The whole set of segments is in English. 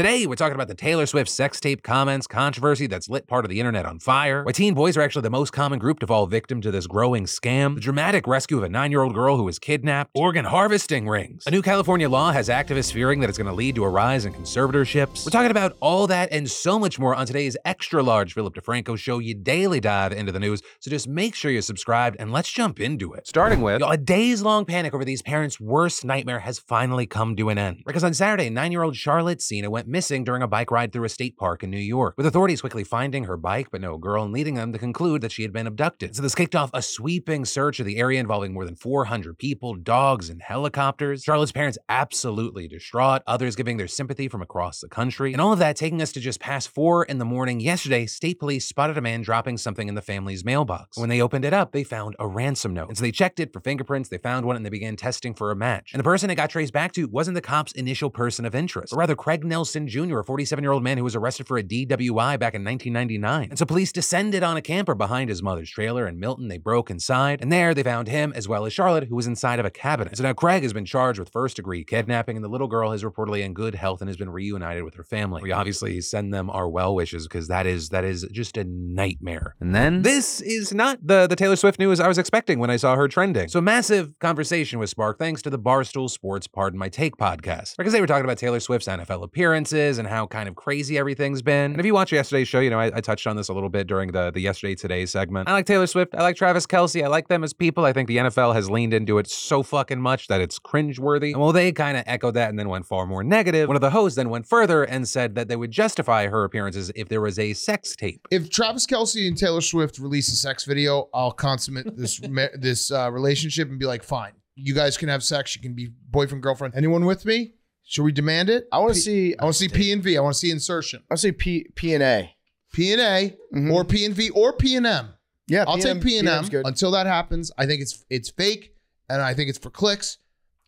Today, we're talking about the Taylor Swift sex tape comments controversy that's lit part of the internet on fire, why teen boys are actually the most common group to fall victim to this growing scam, the dramatic rescue of a nine year old girl who was kidnapped, organ harvesting rings. A new California law has activists fearing that it's going to lead to a rise in conservatorships. We're talking about all that and so much more on today's extra large Philip DeFranco show. You daily dive into the news, so just make sure you're subscribed and let's jump into it. Starting with a days long panic over these parents' worst nightmare has finally come to an end. Because on Saturday, nine year old Charlotte Sena went missing during a bike ride through a state park in New York, with authorities quickly finding her bike but no girl and leading them to conclude that she had been abducted. So this kicked off a sweeping search of the area involving more than 400 people, dogs, and helicopters. Charlotte's parents absolutely distraught, others giving their sympathy from across the country. And all of that taking us to just past four in the morning yesterday, state police spotted a man dropping something in the family's mailbox. When they opened it up, they found a ransom note. And so they checked it for fingerprints, they found one, and they began testing for a match. And the person it got traced back to wasn't the cop's initial person of interest, but rather Craig Nelson Jr., a 47 year old man who was arrested for a DWI back in 1999. And so police descended on a camper behind his mother's trailer in Milton. They broke inside, and there they found him as well as Charlotte, who was inside of a cabinet. So now Craig has been charged with first degree kidnapping, and the little girl is reportedly in good health and has been reunited with her family. We obviously send them our well wishes because that is that is just a nightmare. And then this is not the the Taylor Swift news I was expecting when I saw her trending. So massive conversation was sparked thanks to the Barstool Sports Pardon My Take podcast because they were talking about Taylor Swift's NFL appearances and how kind of crazy everything's been. And if you watch yesterday's show, you know I, I touched on this a little bit during the the yesterday today segment. I like Taylor Swift. I like Travis Kelce. I like them as people. I think the NFL has leaned into it so fucking much that it's cringeworthy. And well, they kind of echoed that and then went far more negative. One of the hosts then went further and said that they would justify her appearances if there was a sex tape. If Travis Kelce and Taylor Swift release a sex video, I'll consummate this this uh, relationship and be like, fine, you guys can have sex. You can be boyfriend girlfriend. Anyone with me? Should we demand it? I want to see. I want to see P and V. I want to see insertion. I want to see P P and A. P and A Mhm. or P and V or P and M. Yeah, I'll take P and M. Good. Until that happens, I think it's it's fake, and I think it's for clicks,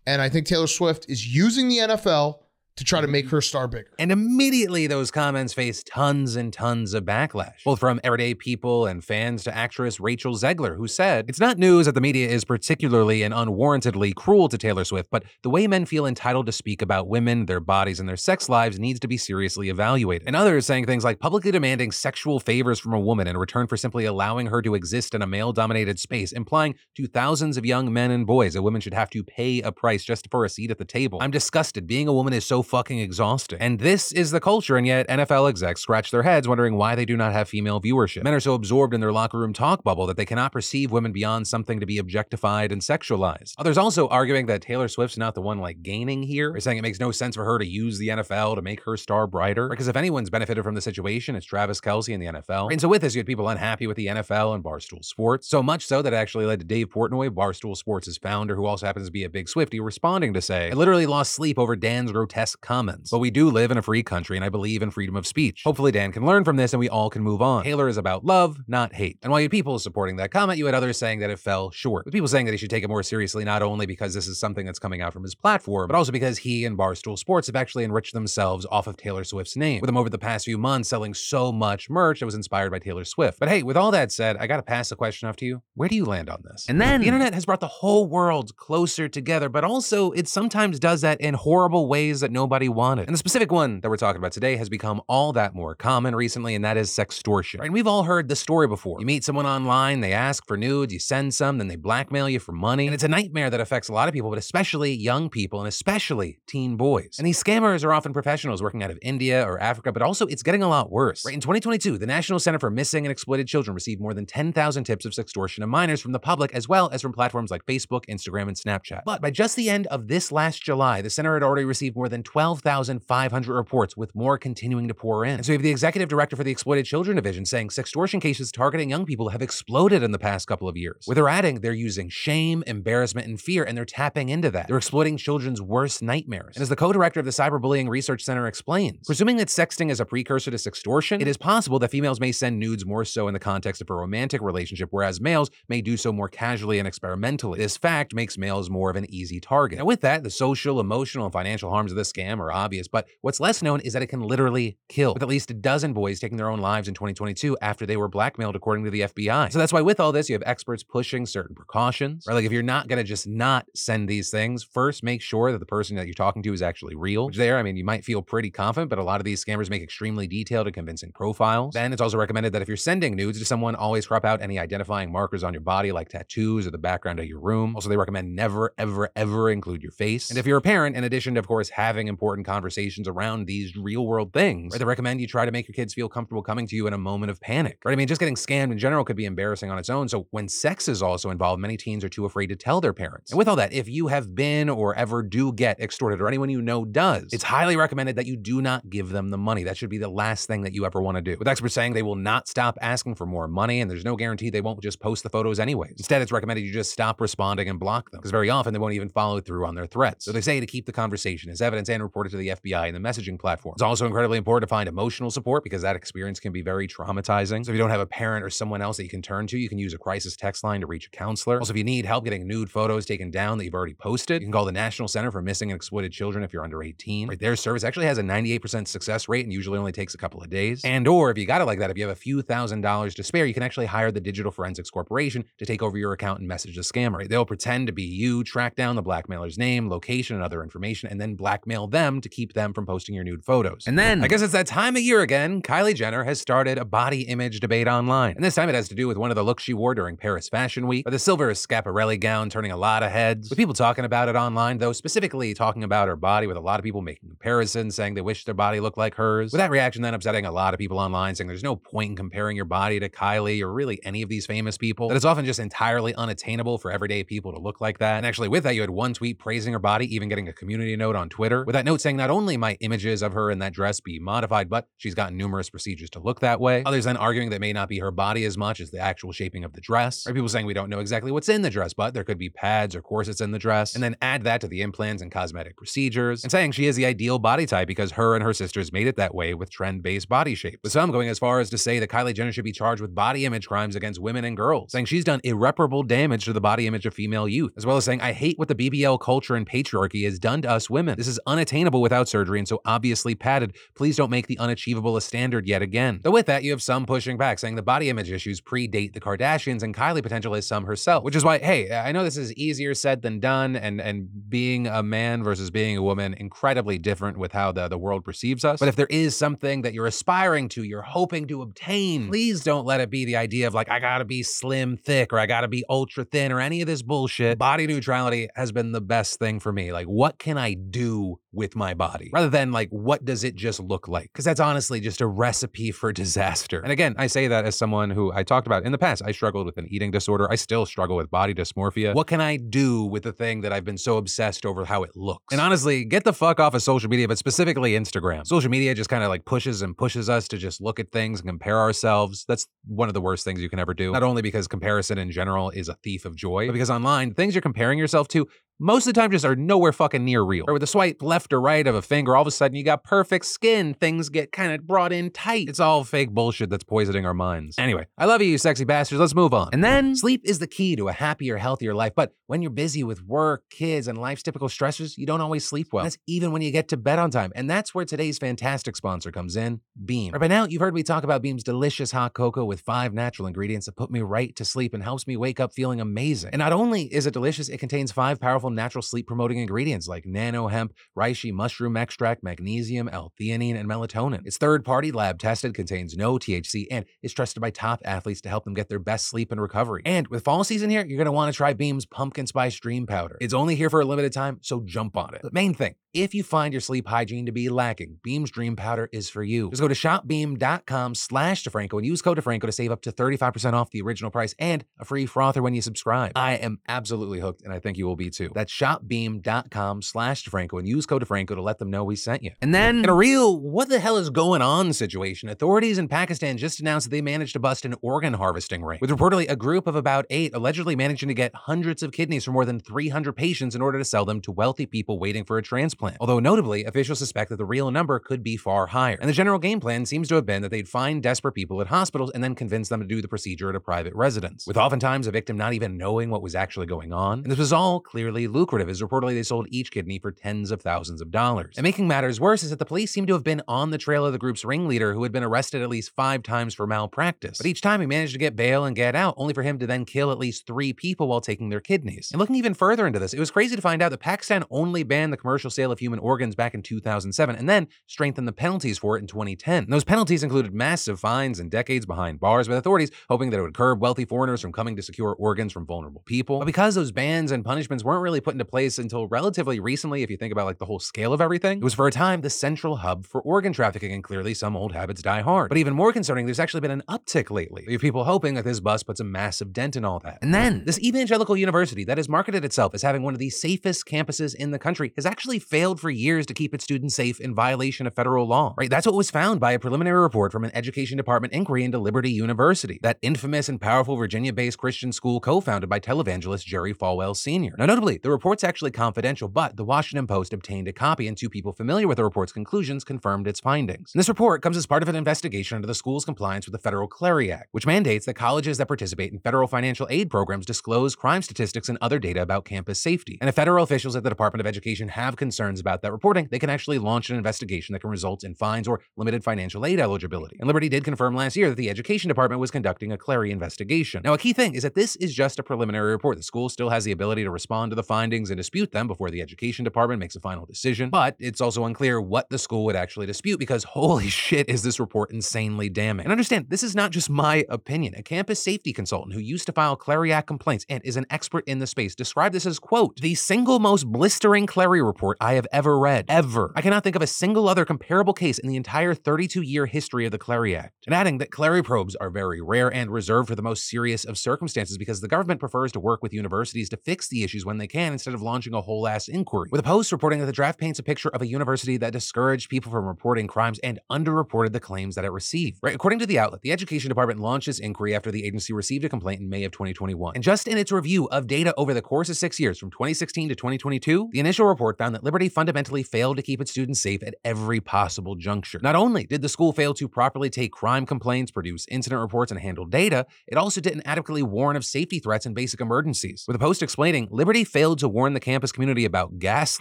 and I think Taylor Swift is using the NFL to try to make mm-hmm. her star bigger. And immediately those comments faced tons and tons of backlash, both from everyday people and fans to actress Rachel Zegler, who said, It's not news that the media is particularly and unwarrantedly cruel to Taylor Swift, but the way men feel entitled to speak about women, their bodies, and their sex lives needs to be seriously evaluated. And others saying things like publicly demanding sexual favors from a woman in return for simply allowing her to exist in a male dominated space, implying to thousands of young men and boys that women should have to pay a price just for a seat at the table. I'm disgusted. Being a woman is so fucking exhausting. And this is the culture, and yet NFL execs scratch their heads wondering why they do not have female viewership. Men are so absorbed in their locker room talk bubble that they cannot perceive women beyond something to be objectified and sexualized. Others also arguing that Taylor Swift's not the one like gaining here, or saying it makes no sense for her to use the NFL to make her star brighter. Because if anyone's benefited from the situation, it's Travis Kelce and the NFL. And so with this, you had people unhappy with the NFL and Barstool Sports. So much so that it actually led to Dave Portnoy, Barstool Sports' founder, who also happens to be a big Swiftie, responding to say, I literally lost sleep over Dan's grotesque comments. But we do live in a free country, and I believe in freedom of speech. Hopefully, Dan can learn from this and we all can move on. Taylor is about love, not hate. And while you people supporting that comment, you had others saying that it fell short. With people saying that he should take it more seriously, not only because this is something that's coming out from his platform, but also because he and Barstool Sports have actually enriched themselves off of Taylor Swift's name, with them over the past few months selling so much merch that was inspired by Taylor Swift. But hey, with all that said, I gotta pass the question off to you. Where do you land on this? And then the internet has brought the whole world closer together, but also it sometimes does that in horrible ways that nobody wanted. And the specific one that we're talking about today has become all that more common recently, and that is sextortion. Right? And we've all heard the story before. You meet someone online, they ask for nudes, you send some, then they blackmail you for money. And it's a nightmare that affects a lot of people, but especially young people and especially teen boys. And these scammers are often professionals working out of India or Africa, but also it's getting a lot worse. Right? In 2022, the National Center for Missing and Exploited Children received more than 10,000 tips of sextortion of minors from the public as well as from platforms like Facebook, Instagram, and Snapchat. But by just the end of this last July, the center had already received more than 12,500 reports, with more continuing to pour in. And so we have the executive director for the Exploited Children Division saying sextortion cases targeting young people have exploded in the past couple of years. With her adding, they're using shame, embarrassment, and fear, and they're tapping into that. They're exploiting children's worst nightmares. And as the co-director of the Cyberbullying Research Center explains, presuming that sexting is a precursor to sextortion, it is possible that females may send nudes more so in the context of a romantic relationship, whereas males may do so more casually and experimentally. This fact makes males more of an easy target. And with that, the social, emotional, and financial harms of this scam scam or obvious, but what's less known is that it can literally kill, with at least a dozen boys taking their own lives in 2022 after they were blackmailed, according to the FBI. So that's why with all this, you have experts pushing certain precautions, right? Like if you're not gonna just not send these things, first make sure that the person that you're talking to is actually real. Which there, I mean, you might feel pretty confident, but a lot of these scammers make extremely detailed and convincing profiles. Then it's also recommended that if you're sending nudes to someone, always crop out any identifying markers on your body, like tattoos or the background of your room. Also, they recommend never, ever, ever include your face. And if you're a parent, in addition to, of course, having important conversations around these real world things, right, they recommend you try to make your kids feel comfortable coming to you in a moment of panic. Right? I mean, just getting scammed in general could be embarrassing on its own. So when sex is also involved, many teens are too afraid to tell their parents. And with all that, if you have been or ever do get extorted or anyone you know does, it's highly recommended that you do not give them the money. That should be the last thing that you ever want to do. With experts saying they will not stop asking for more money and there's no guarantee they won't just post the photos anyways. Instead, it's recommended you just stop responding and block them because very often they won't even follow through on their threats. So they say to keep the conversation as evidence and report it to the FBI and the messaging platform. It's also incredibly important to find emotional support because that experience can be very traumatizing. So if you don't have a parent or someone else that you can turn to, you can use a crisis text line to reach a counselor. Also, if you need help getting nude photos taken down that you've already posted, you can call the National Center for Missing and Exploited Children if you're under 18. Right, their service actually has a 98% success rate and usually only takes a couple of days. And or if you got it like that, if you have a few thousand dollars to spare, you can actually hire the Digital Forensics Corporation to take over your account and message the scammer. They'll pretend to be you, track down the blackmailer's name, location, and other information, and then blackmail them to keep them from posting your nude photos. And then, I guess it's that time of year again, Kylie Jenner has started a body image debate online. And this time it has to do with one of the looks she wore during Paris Fashion Week, with the silver Schiaparelli gown turning a lot of heads, with people talking about it online, though specifically talking about her body, with a lot of people making comparisons, saying they wish their body looked like hers. With that reaction then upsetting a lot of people online, saying there's no point in comparing your body to Kylie or really any of these famous people, that it's often just entirely unattainable for everyday people to look like that. And actually, with that, you had one tweet praising her body, even getting a community note on Twitter, with that note saying not only might images of her in that dress be modified, but she's gotten numerous procedures to look that way. Others then arguing that may not be her body as much as the actual shaping of the dress. Or people saying we don't know exactly what's in the dress, but there could be pads or corsets in the dress. And then add that to the implants and cosmetic procedures, and saying she is the ideal body type because her and her sisters made it that way with trend-based body shape. With some going as far as to say that Kylie Jenner should be charged with body image crimes against women and girls, saying she's done irreparable damage to the body image of female youth, as well as saying, I hate what the BBL culture and patriarchy has done to us women. This is unattainable without surgery and so obviously padded. Please don't make the unachievable a standard yet again. Though with that, you have some pushing back, saying the body image issues predate the Kardashians and Kylie potentially some herself, which is why, hey, I know this is easier said than done, and and being a man versus being a woman incredibly different with how the, the world perceives us. But if there is something that you're aspiring to, you're hoping to obtain, please don't let it be the idea of like, I gotta be slim, thick, or I gotta be ultra thin, or any of this bullshit. Body neutrality has been the best thing for me. Like, what can I do with my body? Rather than like, what does it just look like? Because that's honestly just a recipe for disaster. And again, I say that as someone who I talked about in the past. I struggled with an eating disorder. I still struggle with body dysmorphia. What can I do with the thing that I've been so obsessed over how it looks? And honestly, get the fuck off of social media, but specifically Instagram. Social media just kind of like pushes and pushes us to just look at things and compare ourselves. That's one of the worst things you can ever do. Not only because comparison in general is a thief of joy, but because online, things you're comparing yourself to most of the time just are nowhere fucking near real. Or with a swipe left or right of a finger, all of a sudden you got perfect skin. Things get kind of brought in tight. It's all fake bullshit that's poisoning our minds. Anyway, I love you, you sexy bastards. Let's move on. And then sleep is the key to a happier, healthier life. But when you're busy with work, kids, and life's typical stressors, you don't always sleep well. That's even when you get to bed on time. And that's where today's fantastic sponsor comes in, Beam. Right by now, you've heard me talk about Beam's delicious hot cocoa with five natural ingredients that put me right to sleep and helps me wake up feeling amazing. And not only is it delicious, it contains five powerful natural sleep promoting ingredients like nano hemp, reishi mushroom extract, magnesium, L-theanine, and melatonin. It's third-party lab tested, contains no THC, and is trusted by top athletes to help them get their best sleep and recovery. And with fall season here, you're gonna want to try Beam's pumpkin spice dream powder. It's only here for a limited time, so jump on it. The main thing, if you find your sleep hygiene to be lacking, Beam's Dream Powder is for you. Just go to shopbeam.com slash DeFranco and use code DeFranco to save up to 35% off the original price and a free frother when you subscribe. I am absolutely hooked, and I think you will be too. That's shopbeam.com slash DeFranco and use code DeFranco to let them know we sent you. And then, in a real what the hell is going on situation, authorities in Pakistan just announced that they managed to bust an organ harvesting ring, with reportedly a group of about eight allegedly managing to get hundreds of kidneys from more than 300 patients in order to sell them to wealthy people waiting for a transplant. transplant. Although notably, officials suspect that the real number could be far higher. And the general game plan seems to have been that they'd find desperate people at hospitals and then convince them to do the procedure at a private residence, with oftentimes a victim not even knowing what was actually going on. And this was all clearly lucrative, as reportedly they sold each kidney for tens of thousands of dollars. And making matters worse is that the police seem to have been on the trail of the group's ringleader who had been arrested at least five times for malpractice. But each time he managed to get bail and get out, only for him to then kill at least three people while taking their kidneys. And looking even further into this, it was crazy to find out that Pakistan only banned the commercial sale of human organs back in 2007 and then strengthened the penalties for it in 2010. And those penalties included massive fines and decades behind bars with authorities hoping that it would curb wealthy foreigners from coming to secure organs from vulnerable people. But because those bans and punishments weren't really put into place until relatively recently, if you think about like the whole scale of everything, it was for a time the central hub for organ trafficking, and clearly some old habits die hard. But even more concerning, there's actually been an uptick lately. We have people hoping that this bus puts a massive dent in all that. And then this evangelical university that has marketed itself as having one of the safest campuses in the country has actually failed for years to keep its students safe in violation of federal law. Right? That's what was found by a preliminary report from an education department inquiry into Liberty University, that infamous and powerful Virginia-based Christian school co-founded by televangelist Jerry Falwell Sr. Now, notably, the report's actually confidential, but the Washington Post obtained a copy, and two people familiar with the report's conclusions confirmed its findings. And this report comes as part of an investigation into the school's compliance with the Federal Clery Act, which mandates that colleges that participate in federal financial aid programs disclose crime statistics and other data about campus safety. And if federal officials at the Department of Education have concerns about that reporting, they can actually launch an investigation that can result in fines or limited financial aid eligibility. And Liberty did confirm last year that the Education Department was conducting a Clery investigation. Now, a key thing is that this is just a preliminary report. The school still has the ability to respond to the findings and dispute them before the Education Department makes a final decision. But it's also unclear what the school would actually dispute because holy shit is this report insanely damning. And understand, this is not just my opinion. A campus safety consultant who used to file Clery Act complaints and is an expert in the space described this as, quote, the single most blistering Clery report I have ever read. Ever. I cannot think of a single other comparable case in the entire 32 year history of the Clery Act. And adding that Clery probes are very rare and reserved for the most serious of circumstances because the government prefers to work with universities to fix the issues when they can instead of launching a whole ass inquiry. With a post reporting that the draft paints a picture of a university that discouraged people from reporting crimes and underreported the claims that it received. Right? According to the outlet, the Education Department launched its inquiry after the agency received a complaint in May of 2021. And just in its review of data over the course of six years, from 2016 to 2022, the initial report found that Liberty fundamentally failed to keep its students safe at every possible juncture. Not only did the school fail to properly take crime complaints, produce incident reports, and handle data, it also didn't adequately warn of safety threats and basic emergencies. With a post explaining, Liberty failed to warn the campus community about gas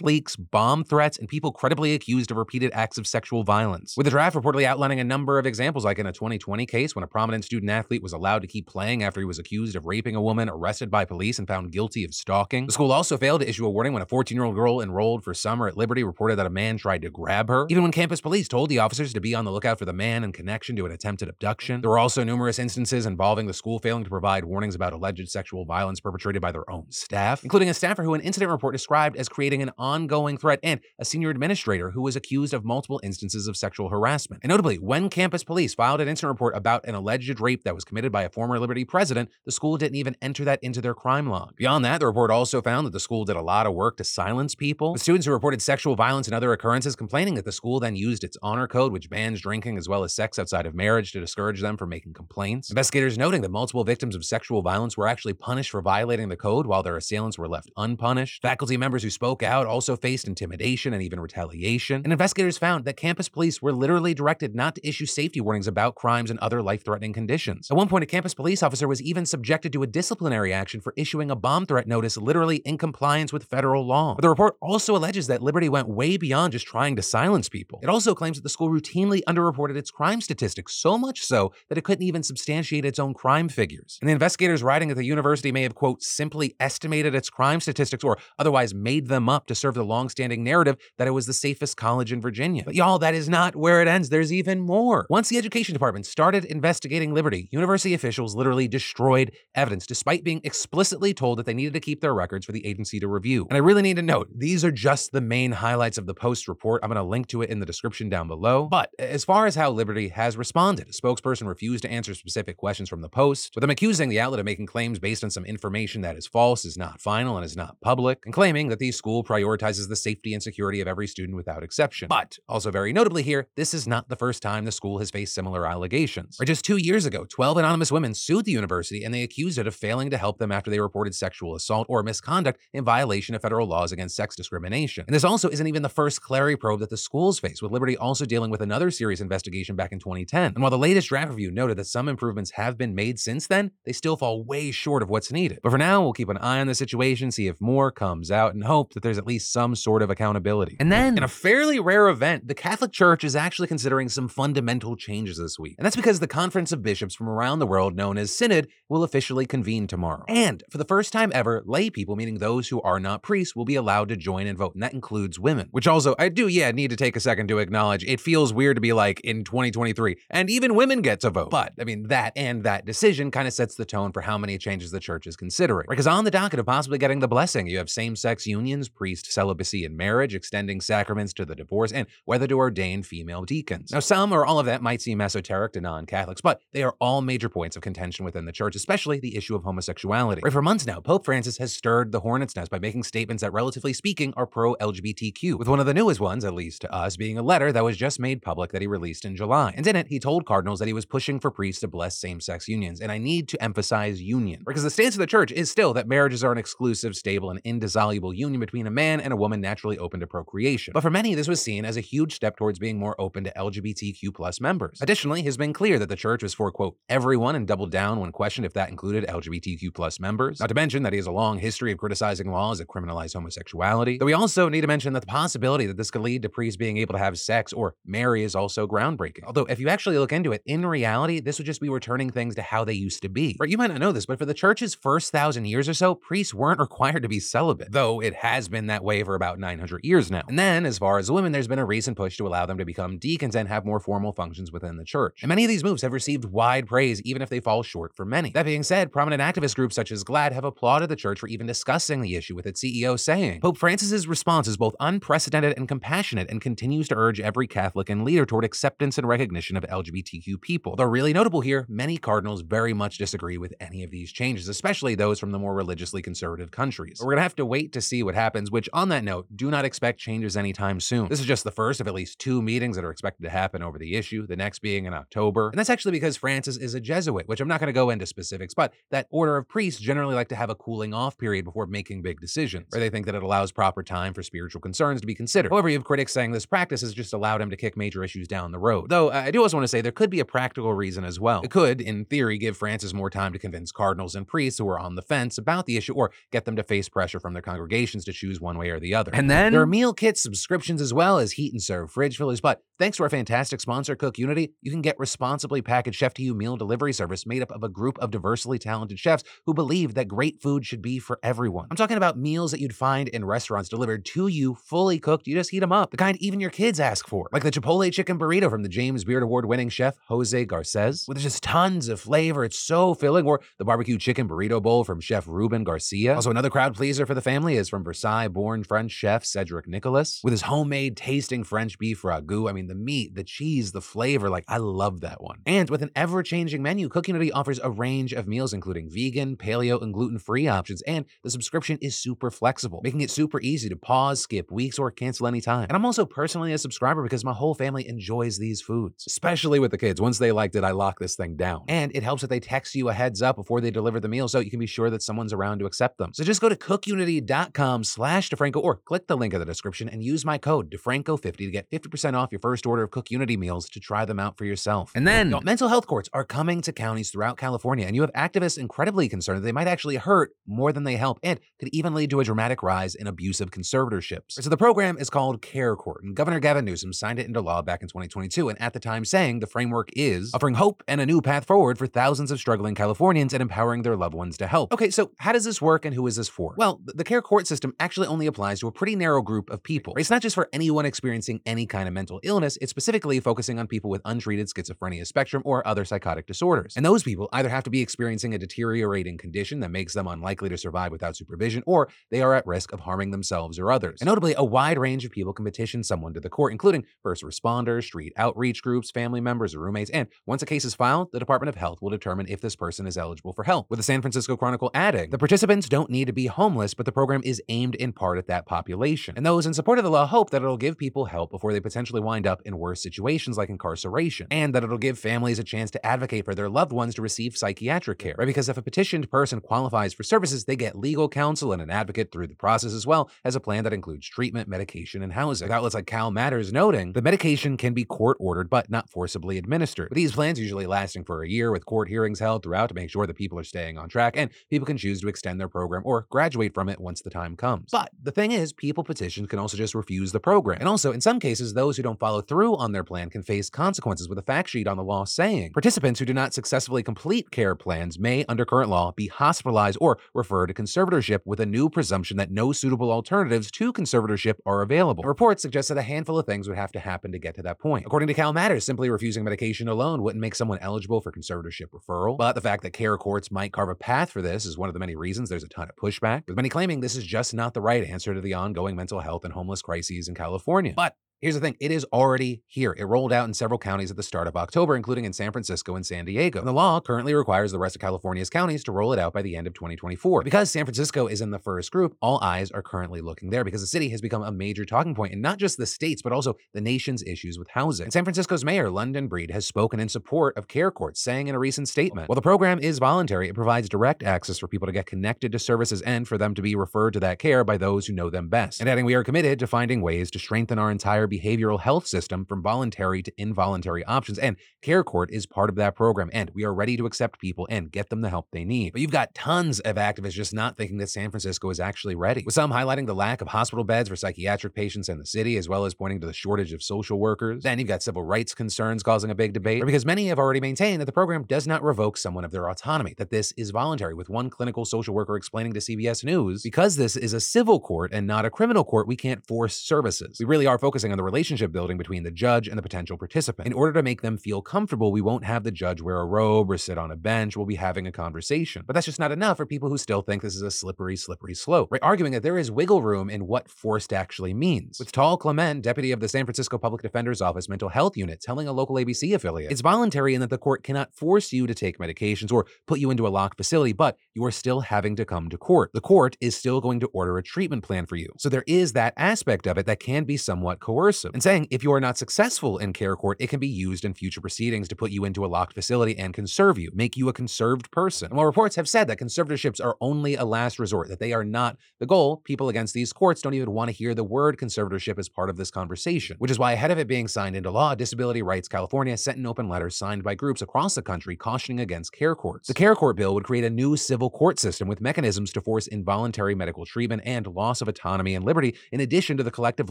leaks, bomb threats, and people credibly accused of repeated acts of sexual violence. With the draft reportedly outlining a number of examples, like in a 2020 case when a prominent student athlete was allowed to keep playing after he was accused of raping a woman, arrested by police, and found guilty of stalking. The school also failed to issue a warning when a 14 year old girl enrolled for summer at Liberty reported that a man tried to grab her. Even when campus police told the officers to be on the lookout for the man in connection to an attempted abduction. There were also numerous instances involving the school failing to provide warnings about alleged sexual violence perpetrated by their own staff, including a staffer who an incident report described as creating an ongoing threat and a senior administrator who was accused of multiple instances of sexual harassment. And notably, when campus police filed an incident report about an alleged rape that was committed by a former Liberty president, the school didn't even enter that into their crime log. Beyond that, the report also found that the school did a lot of work to silence people, with students who reported sexual violence and other occurrences complaining that the school then used its honor code, which bans drinking as well as sex outside of marriage, to discourage them from making complaints. Investigators noting that multiple victims of sexual violence were actually punished for violating the code while their assailants were left unpunished. Faculty members who spoke out also faced intimidation and even retaliation. And investigators found that campus police were literally directed not to issue safety warnings about crimes and other life threatening conditions. At one point, a campus police officer was even subjected to a disciplinary action for issuing a bomb threat notice literally in compliance with federal law. But the report also alleges that Liberty went way beyond just trying to silence people. It also claims that the school routinely underreported its crime statistics, so much so that it couldn't even substantiate its own crime figures. And the investigators writing that the university may have, quote, simply estimated its crime statistics or otherwise made them up to serve the long-standing narrative that it was the safest college in Virginia. But y'all, that is not where it ends. There's even more. Once the education department started investigating Liberty, university officials literally destroyed evidence despite being explicitly told that they needed to keep their records for the agency to review. And I really need to note, these are just the main highlights of the Post report. I'm going to link to it in the description down below. But as far as how Liberty has responded, a spokesperson refused to answer specific questions from the Post, with them accusing the outlet of making claims based on some information that is false, is not final, and is not Uh, public, and claiming that the school prioritizes the safety and security of every student without exception. But also very notably here, this is not the first time the school has faced similar allegations. Or just two years ago, 12 anonymous women sued the university and they accused it of failing to help them after they reported sexual assault or misconduct in violation of federal laws against sex discrimination. And this also isn't even the first Clery probe that the schools face, with Liberty also dealing with another serious investigation back in 2010. And while the latest draft review noted that some improvements have been made since then, they still fall way short of what's needed. But for now, we'll keep an eye on the situation, see if more comes out, and hope that there's at least some sort of accountability. And then, in a fairly rare event, the Catholic Church is actually considering some fundamental changes this week. And that's because the Conference of Bishops from around the world, known as Synod, will officially convene tomorrow. And for the first time ever, lay people, meaning those who are not priests, will be allowed to join and vote. And that includes women, which also I do, yeah, need to take a second to acknowledge. It feels weird to be like in 2023, and even women get to vote. But I mean, that and that decision kind of sets the tone for how many changes the church is considering. Because on the docket of possibly getting the blessing, you have same sex unions, priest celibacy in marriage, extending sacraments to the divorce, and whether to ordain female deacons. Now, some or all of that might seem esoteric to non Catholics, but they are all major points of contention within the church, especially the issue of homosexuality. Right, for months now, Pope Francis has stirred the hornet's nest by making statements that, relatively speaking, are pro LGBTQ, with one of the newest ones, at least to us, being a letter that was just made public that he released in July. And in it, he told cardinals that he was pushing for priests to bless same sex unions. And I need to emphasize union, because the stance of the church is still that marriages are an exclusive, stable, and indissoluble union between a man and a woman naturally open to procreation. But for many, this was seen as a huge step towards being more open to LGBTQ members. Additionally, he's been clear that the church was for, quote, everyone and doubled down when questioned if that included LGBTQ members. Not to mention that he has a long history of criticizing laws that criminalize homosexuality. Though we also need to mention that the possibility that this could lead to priests being able to have sex or marry is also groundbreaking. Although, if you actually look into it, in reality, this would just be returning things to how they used to be. Right? You might not know this, but for the church's first thousand years or so, priests weren't required to be celibate, though it has been that way for about 900 years now. And then, as far as women, there's been a recent push to allow them to become deacons and have more formal functions within the church. And many of these moves have received wide praise, even if they fall short for many. That being said, prominent activist groups such as GLAAD have applauded the church for even discussing the issue, with its CEO saying, Pope Francis's response is both unprecedented and compassionate and continues to urge every Catholic and leader toward acceptance and recognition of LGBTQ people. Though really notable here, many cardinals very much disagree with any of these changes, especially those from the more religiously conservative countries. But we're gonna have to wait to see what happens, which on that note, do not expect changes anytime soon. This is just the first of at least two meetings that are expected to happen over the issue, the next being in October. And that's actually because Francis is a Jesuit, which I'm not gonna go into specifics, but that order of priests generally like to have a cooling off period before making big decisions, or they think that it allows proper time for spiritual concerns to be considered. However, you have critics saying this practice has just allowed him to kick major issues down the road. Though I do also want to say there could be a practical reason as well. It could, in theory, give Francis more time to convince cardinals and priests who are on the fence about the issue or get them to face pressure from their congregations to choose one way or the other. And then there are meal kits, subscriptions, as well as heat and serve fridge fillers. But thanks to our fantastic sponsor, Cook Unity, you can get responsibly packaged chef to you meal delivery service made up of a group of diversely talented chefs who believe that great food should be for everyone. I'm talking about meals that you'd find in restaurants delivered to you fully cooked. You just heat them up, the kind even your kids ask for, like the Chipotle chicken burrito from the James Beard Award winning chef Jose Garces, with just tons of flavor. It's so filling. Or the barbecue chicken burrito bowl from Chef Ruben Garcia. Also, another crowd pleaser for the family is from Versailles born French chef Cedric Nicolas, with his homemade tasting French beef ragu. I mean, the meat, the cheese, the flavor. Like, I love that one. And with an ever changing menu, Cook Unity offers a range of meals, including vegan, paleo, and gluten free options. And the subscription is super flexible, making it super easy to pause, skip weeks, or cancel anytime. And I'm also personally a subscriber because my whole family enjoys these foods, especially with the kids. Once they liked it, I lock this thing down. And it helps that they text you a heads up before they deliver the meal so you can be sure that someone's around to accept them. So just go to cookunity.com slash DeFranco or click the link in the description and use my code DeFranco50 to get 50% off your first order of Cook Unity meals to try them out for yourself. And then mental health courts are coming to counties throughout California, and you have activists incredibly concerned that they might actually hurt more than they help and could even lead to a dramatic rise in abusive conservatorships. So the program is called Care Court, and Governor Gavin Newsom signed it into law back in 2022, and at the time saying the framework is offering hope and a new path forward for thousands of struggling Californians and empowering their loved ones to help. Okay, so how does this work and who is this for? Well, the Care Court system actually only applies to a pretty narrow group of people. It's not just for anyone experiencing any kind of mental illness, it's specifically focusing on people with untreated schizophrenia spectrum or other psychotic disorders. And those people either have to be experiencing a deteriorating condition that makes them unlikely to survive without supervision, or they are at risk of harming themselves or others. And notably, a wide range of people can petition someone to the court, including first responders, street outreach groups, family members, or roommates. And once a case is filed, the Department of Health will determine if this person is eligible for help. With the San Francisco Chronicle adding, the participants don't need to be homeless, but the program is aimed in part at that population. And those in support of the law hope that it'll give people help before they potentially wind up in worse situations like incarceration, and that it'll give families a chance to advocate for their loved ones to receive psychiatric care, right? Because if a petitioned person qualifies for services, they get legal counsel and an advocate through the process as well as a plan that includes treatment, medication, and housing. With outlets like Cal Matters noting the medication can be court ordered but not forcibly administered. With these plans usually lasting for a year with court hearings held throughout to make sure that people are staying on track and people can choose to extend their program or graduate from it once the time comes. But the thing is, people petitions can also just refuse the program. And also, in some cases, those who don't follow through on their plan can face consequences with a fact sheet on the law saying participants who do not successfully complete care plans may, under current law, be hospitalized or referred to conservatorship with a new presumption that no suitable alternatives to conservatorship are available. A report suggests that a handful of things would have to happen to get to that point. According to Cal Matters, simply refusing medication alone wouldn't make someone eligible for conservatorship referral, but the fact that care courts might carve a path for this is one of the many reasons there's a ton of pushback, with many claiming this is just not the right answer to the ongoing mental health and homeless crises in California. But Here's the thing it is already here. It rolled out in several counties at the start of October, including in San Francisco and San Diego. And the law currently requires the rest of California's counties to roll it out by the end of 2024. Because San Francisco is in the first group, all eyes are currently looking there because the city has become a major talking point in not just the states, but also the nation's issues with housing. And San Francisco's mayor, London Breed, has spoken in support of care courts, saying in a recent statement While the program is voluntary, it provides direct access for people to get connected to services and for them to be referred to that care by those who know them best. And adding, we are committed to finding ways to strengthen our entire behavioral health system from voluntary to involuntary options. And Care Court is part of that program. And we are ready to accept people and get them the help they need. But you've got tons of activists just not thinking that San Francisco is actually ready, with some highlighting the lack of hospital beds for psychiatric patients in the city, as well as pointing to the shortage of social workers. Then you've got civil rights concerns causing a big debate, because many have already maintained that the program does not revoke someone of their autonomy, that this is voluntary, with one clinical social worker explaining to CBS News, because this is a civil court and not a criminal court, we can't force services. We really are focusing on the relationship building between the judge and the potential participant. In order to make them feel comfortable, we won't have the judge wear a robe or sit on a bench. We'll be having a conversation. But that's just not enough for people who still think this is a slippery, slippery slope, right? Arguing that there is wiggle room in what forced actually means. With Tal Clement, deputy of the San Francisco Public Defender's Office Mental Health Unit, telling a local ABC affiliate, it's voluntary in that the court cannot force you to take medications or put you into a locked facility, but you are still having to come to court. The court is still going to order a treatment plan for you. So there is that aspect of it that can be somewhat coercive. And saying if you are not successful in care court, it can be used in future proceedings to put you into a locked facility and conserve you, make you a conserved person. And while reports have said that conservatorships are only a last resort, that they are not the goal, people against these courts don't even want to hear the word conservatorship as part of this conversation, which is why ahead of it being signed into law, Disability Rights California sent an open letter signed by groups across the country cautioning against care courts. The care court bill would create a new civil court system with mechanisms to force involuntary medical treatment and loss of autonomy and liberty, in addition to the collective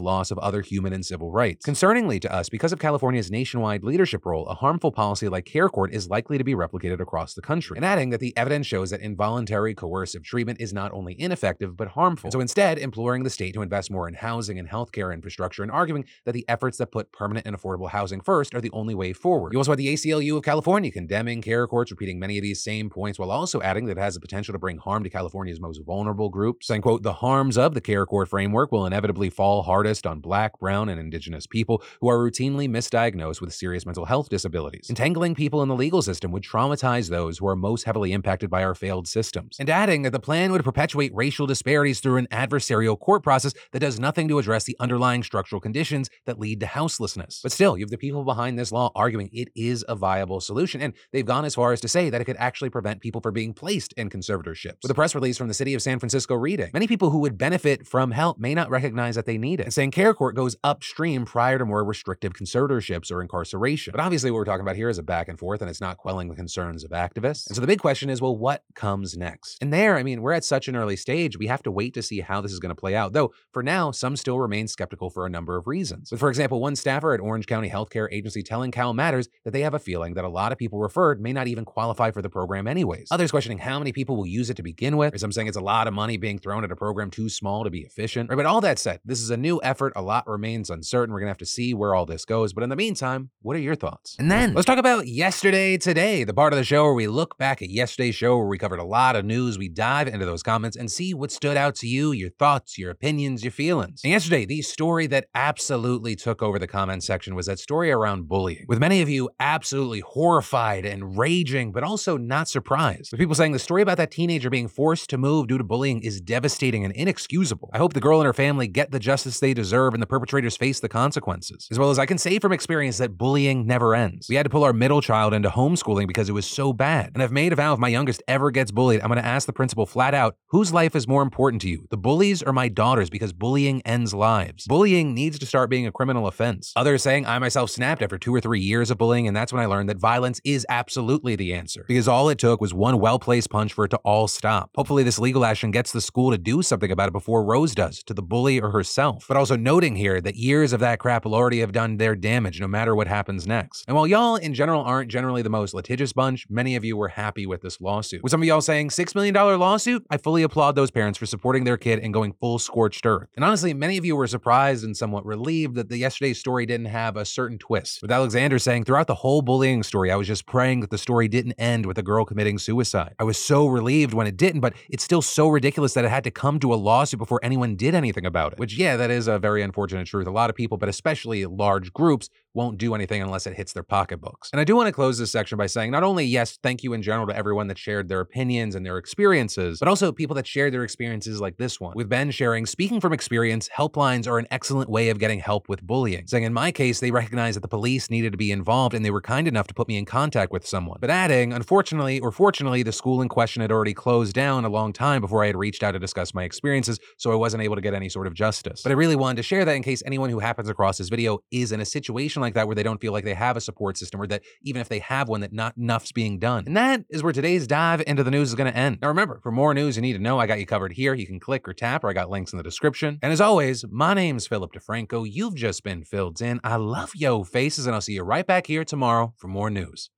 loss of other human and civil rights. Concerningly to us, because of California's nationwide leadership role, a harmful policy like care court is likely to be replicated across the country. And adding that the evidence shows that involuntary coercive treatment is not only ineffective, but harmful. And so instead, imploring the state to invest more in housing and healthcare infrastructure and arguing that the efforts that put permanent and affordable housing first are the only way forward. You also had the ACLU of California condemning care courts, repeating many of these same points, while also adding that it has the potential to bring harm to California's most vulnerable groups, saying, quote, the harms of the care court framework will inevitably fall hardest on black, brown, and indigenous people who are routinely misdiagnosed with serious mental health disabilities. Entangling people in the legal system would traumatize those who are most heavily impacted by our failed systems. And adding that the plan would perpetuate racial disparities through an adversarial court process that does nothing to address the underlying structural conditions that lead to houselessness. But still, you have the people behind this law arguing it is a viable solution, and they've gone as far as to say that it could actually prevent people from being placed in conservatorships. With a press release from the city of San Francisco reading, many people who would benefit from help may not recognize that they need it, and saying care court goes upstream prior to more restrictive conservatorships or incarceration. But obviously, what we're talking about here is a back and forth, and it's not quelling the concerns of activists. And so the big question is, well, what comes next? And there, I mean, we're at such an early stage, we have to wait to see how this is going to play out. Though for now, some still remain skeptical for a number of reasons. With, for example, one staffer at Orange County Healthcare Agency telling Cal Matters that they have a feeling that a lot of people referred may not even qualify for the program anyways. Others questioning how many people will use it to begin with, some saying it's a lot of money being thrown at a program too small to be efficient. Right, but all that said, this is a new effort. A lot remains uncertain. We're going to have to see where all this goes. But in the meantime, what are your thoughts? And then let's talk about yesterday today, the part of the show where we look back at yesterday's show where we covered a lot of news. We dive into those comments and see what stood out to you, your thoughts, your opinions, your feelings. And yesterday, the story that absolutely took over the comment section was that story around bullying, with many of you absolutely horrified and raging, but also not surprised. With people saying the story about that teenager being forced to move due to bullying is devastating and inexcusable. I hope the girl and her family get the justice they deserve and the perpetrators face the consequences. As well as I can say from experience that bullying never ends. We had to pull our middle child into homeschooling because it was so bad. And I've made a vow if my youngest ever gets bullied, I'm going to ask the principal flat out, whose life is more important to you, the bullies or my daughter's? Because bullying ends lives. Bullying needs to start being a criminal offense. Others saying I myself snapped after two or three years of bullying, and that's when I learned that violence is absolutely the answer. Because all it took was one well placed punch for it to all stop. Hopefully, this legal action gets the school to do something about it before Rose does to the bully or herself. But also noting here that years of that crap will already have done their damage no matter what happens next. And while y'all in general aren't generally the most litigious bunch, many of you were happy with this lawsuit. With some of y'all saying $6 million lawsuit, I fully applaud those parents for supporting their kid and going full scorched earth. And honestly, many of you were surprised and somewhat relieved that the yesterday's story didn't have a certain twist. With Alexander saying, throughout the whole bullying story, I was just praying that the story didn't end with a girl committing suicide. I was so relieved when it didn't, but it's still so ridiculous that it had to come to a lawsuit before anyone did anything about it. Which, yeah, that is a very unfortunate truth. A lot of people, but especially large groups, won't do anything unless it hits their pocketbooks. And I do want to close this section by saying not only, yes, thank you in general to everyone that shared their opinions and their experiences, but also people that shared their experiences like this one. With Ben sharing, speaking from experience, helplines are an excellent way of getting help with bullying. Saying in my case, they recognized that the police needed to be involved and they were kind enough to put me in contact with someone. But adding, unfortunately or fortunately, the school in question had already closed down a long time before I had reached out to discuss my experiences, so I wasn't able to get any sort of justice. But I really wanted to share that in case anyone who happens across this video is in a situation like that where they don't feel like they have a support system or that even if they have one, that not enough's being done. And that is where today's dive into the news is going to end. Now remember, for more news you need to know, I got you covered here. You can click or tap, or I got links in the description. And as always, my name's Philip DeFranco. You've just been filled in. I love yo faces, and I'll see you right back here tomorrow for more news.